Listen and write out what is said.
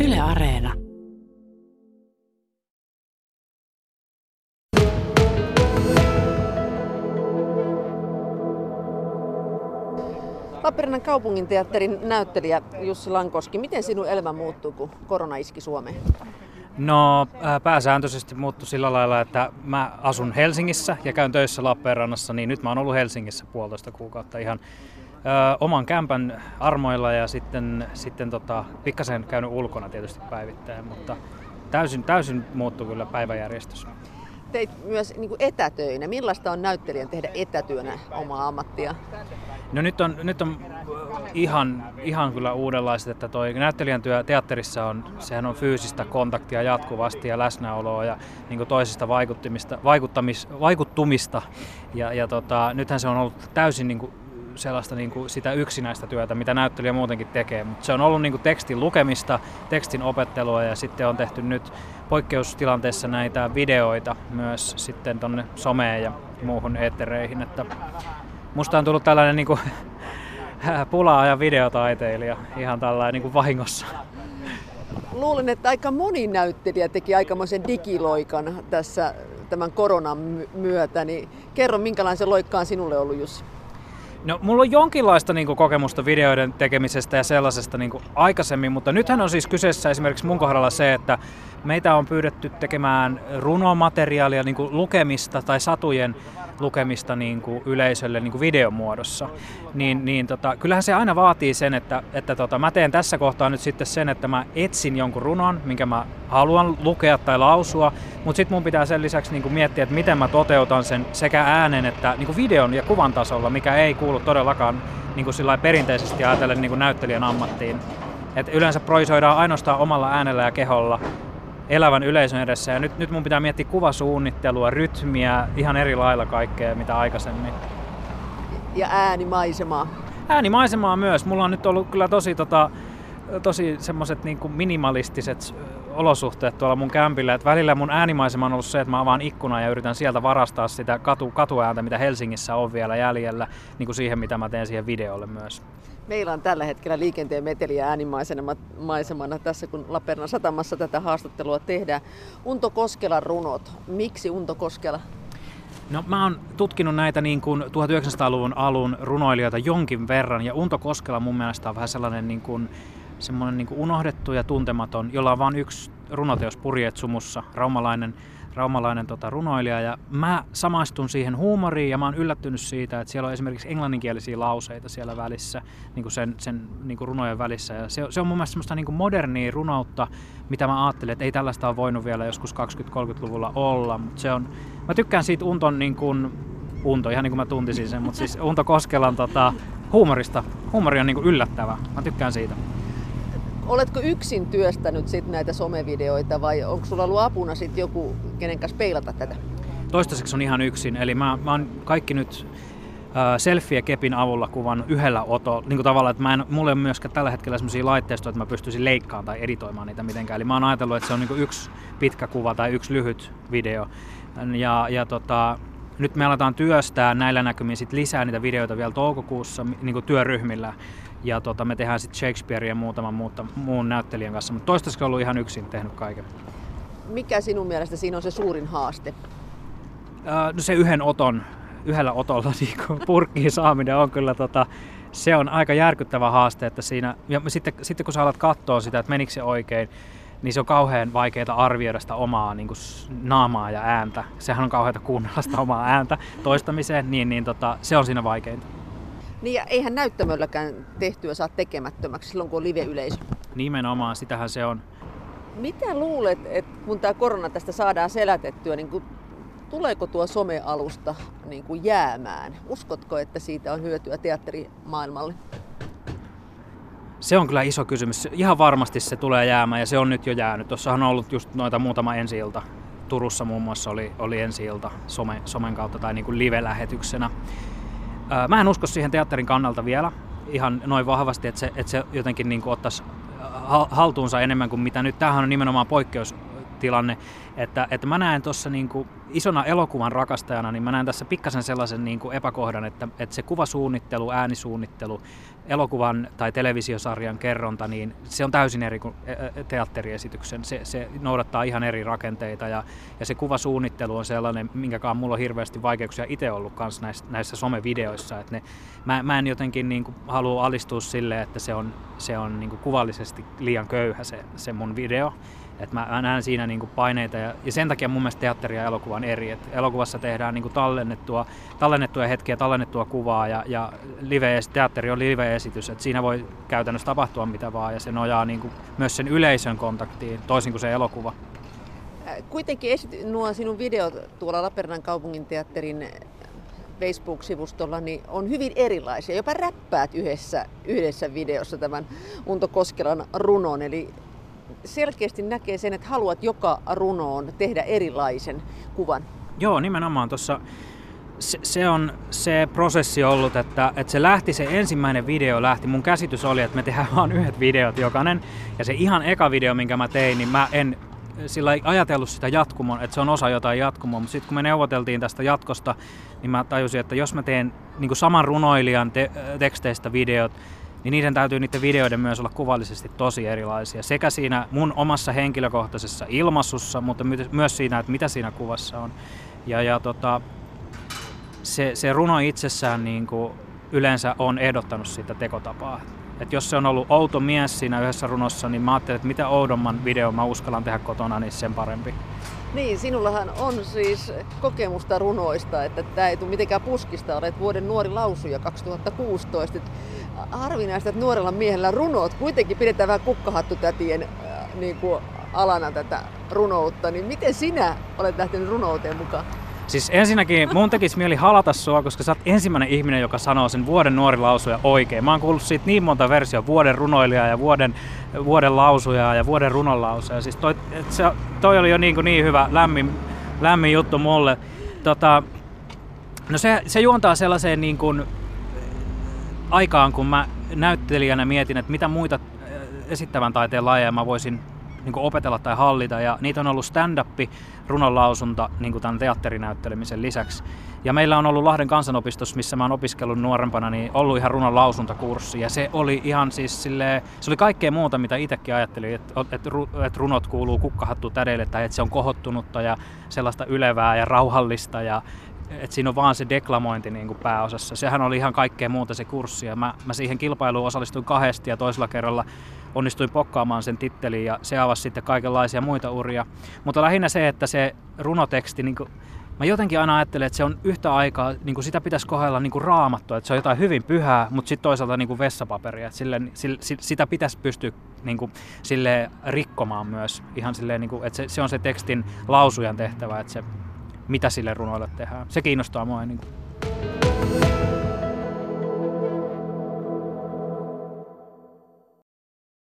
Yle Areena. Lappeenrannan kaupunginteatterin näyttelijä Jussi Lankoski, miten sinun elämä muuttuu, kun korona iski Suomeen? No pääsääntöisesti muuttui sillä lailla, että mä asun Helsingissä ja käyn töissä Lappeenrannassa, niin nyt mä oon ollut Helsingissä puolitoista kuukautta ihan ö, oman kämpän armoilla ja sitten, sitten tota, pikkasen käynyt ulkona tietysti päivittäin, mutta täysin, täysin muuttui kyllä päiväjärjestys. Teit myös niin kuin etätöinä. Millaista on näyttelijän tehdä etätyönä omaa ammattia? No nyt on, nyt on ihan, ihan kyllä uudenlaiset, että toi näyttelijän työ teatterissa on, sehän on fyysistä kontaktia jatkuvasti ja läsnäoloa ja niin toisista vaikuttimista, vaikuttamis, vaikuttumista. Ja, ja tota, nythän se on ollut täysin niin kuin sellaista niin kuin sitä yksinäistä työtä, mitä näyttelijä muutenkin tekee. Mutta se on ollut niin kuin tekstin lukemista, tekstin opettelua ja sitten on tehty nyt poikkeustilanteessa näitä videoita myös sitten tonne someen ja muuhun eettereihin. Että musta on tullut tällainen niin kuin, pulaa ja videotaiteilija ihan tällainen niin kuin vahingossa. Luulen, että aika moni näyttelijä teki aikamoisen digiloikan tässä tämän koronan myötä. Niin kerro, minkälainen loikka on sinulle ollut, Jussi? No, mulla on jonkinlaista niin kuin, kokemusta videoiden tekemisestä ja sellaisesta niin kuin, aikaisemmin, mutta nythän on siis kyseessä esimerkiksi mun kohdalla se, että meitä on pyydetty tekemään runomateriaalia, niin kuin, lukemista tai satujen lukemista niin kuin yleisölle niin kuin videomuodossa, niin, niin tota, kyllähän se aina vaatii sen, että, että tota, mä teen tässä kohtaa nyt sitten sen, että mä etsin jonkun runon, minkä mä haluan lukea tai lausua, mutta sitten mun pitää sen lisäksi niin kuin miettiä, että miten mä toteutan sen sekä äänen että niin kuin videon ja kuvan tasolla, mikä ei kuulu todellakaan niin kuin perinteisesti ajatellen niin kuin näyttelijän ammattiin. Et yleensä projisoidaan ainoastaan omalla äänellä ja keholla, elävän yleisön edessä. Ja nyt, nyt mun pitää miettiä kuvasuunnittelua, rytmiä, ihan eri lailla kaikkea mitä aikaisemmin. Ja äänimaisemaa. Äänimaisemaa myös. Mulla on nyt ollut kyllä tosi, tota, tosi semmoset niin minimalistiset olosuhteet tuolla mun kämpillä. Et välillä mun äänimaisema on ollut se, että mä avaan ikkunan ja yritän sieltä varastaa sitä katu, katuääntä, mitä Helsingissä on vielä jäljellä, niin kuin siihen, mitä mä teen siihen videolle myös. Meillä on tällä hetkellä liikenteen meteliä äänimaisemana tässä, kun Lappeenrannan satamassa tätä haastattelua tehdään. Unto Koskelan runot. Miksi Unto Koskela? No mä oon tutkinut näitä niin kuin 1900-luvun alun runoilijoita jonkin verran ja Unto Koskela mun mielestä on vähän sellainen niin kuin, semmoinen niin kuin unohdettu ja tuntematon, jolla on vain yksi runoteos Purjeet sumussa, raumalainen raumalainen tota, runoilija ja mä samaistun siihen huumoriin ja mä oon yllättynyt siitä, että siellä on esimerkiksi englanninkielisiä lauseita siellä välissä, niin kuin sen, sen niin kuin runojen välissä ja se, se on mun mielestä semmoista niin kuin modernia runoutta, mitä mä ajattelin, että ei tällaista ole voinut vielä joskus 20-30-luvulla olla, mutta se on, mä tykkään siitä Unton niin kuin, Unto, ihan niin kuin mä tuntisin sen, mutta siis Unto Koskelan tota, huumorista. Huumori on niin kuin yllättävä. Mä tykkään siitä. Oletko yksin työstänyt sit näitä somevideoita vai onko sulla ollut apuna sit joku, kenen kanssa peilata tätä? Toistaiseksi on ihan yksin, eli mä, mä oon kaikki nyt äh, selfie kepin avulla kuvan yhdellä oto, niin kuin tavallaan, että mä en, mulla ei ole myöskään tällä hetkellä sellaisia laitteistoja, että mä pystyisin leikkaamaan tai editoimaan niitä mitenkään. Eli mä oon ajatellut, että se on niin yksi pitkä kuva tai yksi lyhyt video. Ja, ja tota, nyt me aletaan työstää näillä näkymin sit lisää niitä videoita vielä toukokuussa niin kuin työryhmillä. Ja tota, me tehdään sitten Shakespearea ja muutaman muuta, muun näyttelijän kanssa, mutta toistaiseksi ollut ihan yksin tehnyt kaiken. Mikä sinun mielestä siinä on se suurin haaste? Öö, no se yhden oton, yhdellä otolla niin purkkiin saaminen on kyllä tota, se on aika järkyttävä haaste, että siinä, ja sitten, sitten kun sä alat katsoa sitä, että menikö se oikein, niin se on kauhean vaikeaa arvioida sitä omaa niin kuin, naamaa ja ääntä. Sehän on kauheata kuunnella sitä omaa ääntä toistamiseen, niin, niin tota, se on siinä vaikeinta. Niin ja eihän näyttämölläkään tehtyä saa tekemättömäksi silloin, kun on live-yleisö. Nimenomaan, sitähän se on. Mitä luulet, että kun tämä korona tästä saadaan selätettyä, niin kuin, tuleeko tuo somealusta niin kuin jäämään? Uskotko, että siitä on hyötyä teatterimaailmalle? Se on kyllä iso kysymys. Ihan varmasti se tulee jäämään ja se on nyt jo jäänyt. Tuossahan on ollut just noita muutama ensi -ilta. Turussa muun muassa oli, oli ensi ilta some, somen kautta tai niin kuin live-lähetyksenä. Mä en usko siihen teatterin kannalta vielä ihan noin vahvasti, että se, että se jotenkin niin ottaisi haltuunsa enemmän kuin mitä nyt. Tämähän on nimenomaan poikkeustilanne, että, että mä näen tuossa niin isona elokuvan rakastajana, niin mä näen tässä pikkasen sellaisen niin kuin epäkohdan, että, että se kuvasuunnittelu, äänisuunnittelu, elokuvan tai televisiosarjan kerronta, niin se on täysin eri kuin teatteriesityksen. Se, se noudattaa ihan eri rakenteita ja, ja se kuvasuunnittelu on sellainen, minkäkaan mulla on hirveästi vaikeuksia itse ollut kanssa näissä, näissä somevideoissa. Että ne, mä, mä en jotenkin niin kuin halua alistua sille, että se on, se on niin kuin kuvallisesti liian köyhä se, se mun video. Et mä näen siinä niinku paineita ja, ja sen takia mun mielestä teatteri ja elokuva on eri. Et elokuvassa tehdään niinku tallennettua, tallennettua hetkiä, tallennettua kuvaa ja, ja live, teatteri on live-esitys. Et siinä voi käytännössä tapahtua mitä vaan ja se nojaa niinku myös sen yleisön kontaktiin toisin kuin se elokuva. Äh, kuitenkin esit- nuo sinun videot tuolla Lappeenrannan kaupungin teatterin Facebook-sivustolla niin on hyvin erilaisia. Jopa räppäät yhdessä, yhdessä videossa tämän Unto Koskelan runon. Eli selkeästi näkee sen, että haluat joka runoon tehdä erilaisen kuvan. Joo, nimenomaan tuossa se, se on se prosessi ollut, että, että se lähti, se ensimmäinen video lähti, mun käsitys oli, että me tehdään vain yhdet videot jokainen, ja se ihan eka video, minkä mä tein, niin mä en sillä ei ajatellut sitä jatkumoa, että se on osa jotain jatkumoa, mutta sitten kun me neuvoteltiin tästä jatkosta, niin mä tajusin, että jos mä teen niin saman runoilijan te- teksteistä videot, niin niiden täytyy niiden videoiden myös olla kuvallisesti tosi erilaisia. Sekä siinä mun omassa henkilökohtaisessa ilmaisussa, mutta myös siinä, että mitä siinä kuvassa on. Ja, ja tota, se, se runo itsessään niin kuin yleensä on ehdottanut sitä tekotapaa. Et jos se on ollut outo mies siinä yhdessä runossa, niin mä ajattelin, että mitä oudomman video mä uskallan tehdä kotona, niin sen parempi. Niin, sinullahan on siis kokemusta runoista, että tämä ei tule mitenkään puskista. Olet vuoden nuori lausuja 2016. Harvinaista, että nuorella miehellä runot. Kuitenkin pidetään vähän kukkahattutätien äh, niin kuin alana tätä runoutta. Niin miten sinä olet lähtenyt runouteen mukaan? Siis ensinnäkin mun tekisi mieli halata sua, koska sä oot ensimmäinen ihminen, joka sanoo sen vuoden nuori lausuja oikein. Mä oon kuullut siitä niin monta versiota, vuoden runoilija ja vuoden, vuoden lausuja ja vuoden runonlausuja. Siis toi, se, toi oli jo niin, kuin niin hyvä, lämmin, lämmin juttu mulle. Tota, no se, se juontaa sellaiseen niin kuin aikaan, kun mä näyttelijänä mietin, että mitä muita esittävän taiteen lajeja mä voisin niin opetella tai hallita. Ja niitä on ollut stand-up, runonlausunta niin tämän teatterinäyttelemisen lisäksi. Ja meillä on ollut Lahden kansanopistossa, missä mä oon opiskellut nuorempana, niin ollut ihan runon lausuntakurssi. Ja se oli ihan siis silleen, se oli kaikkea muuta, mitä itsekin ajattelin, että, että, että runot kuuluu kukkahattu tädeille tai että se on kohottunutta ja sellaista ylevää ja rauhallista ja että siinä on vaan se deklamointi niin kuin pääosassa. Sehän oli ihan kaikkea muuta se kurssi ja mä, mä siihen kilpailuun osallistuin kahdesti ja toisella kerralla onnistuin pokkaamaan sen tittelin ja se avasi sitten kaikenlaisia muita uria. Mutta lähinnä se, että se runoteksti, niin kuin, mä jotenkin aina ajattelen, että se on yhtä aikaa, niin kuin sitä pitäisi kohdella niin kuin raamattua, että se on jotain hyvin pyhää, mutta sitten toisaalta niin kuin vessapaperia. Että sille, sille, sitä pitäisi pystyä niin kuin, sille rikkomaan myös. Ihan silleen, niin kuin, että se, se on se tekstin lausujan tehtävä, että se, mitä sille runoille tehdään. Se kiinnostaa mua. Niin kuin.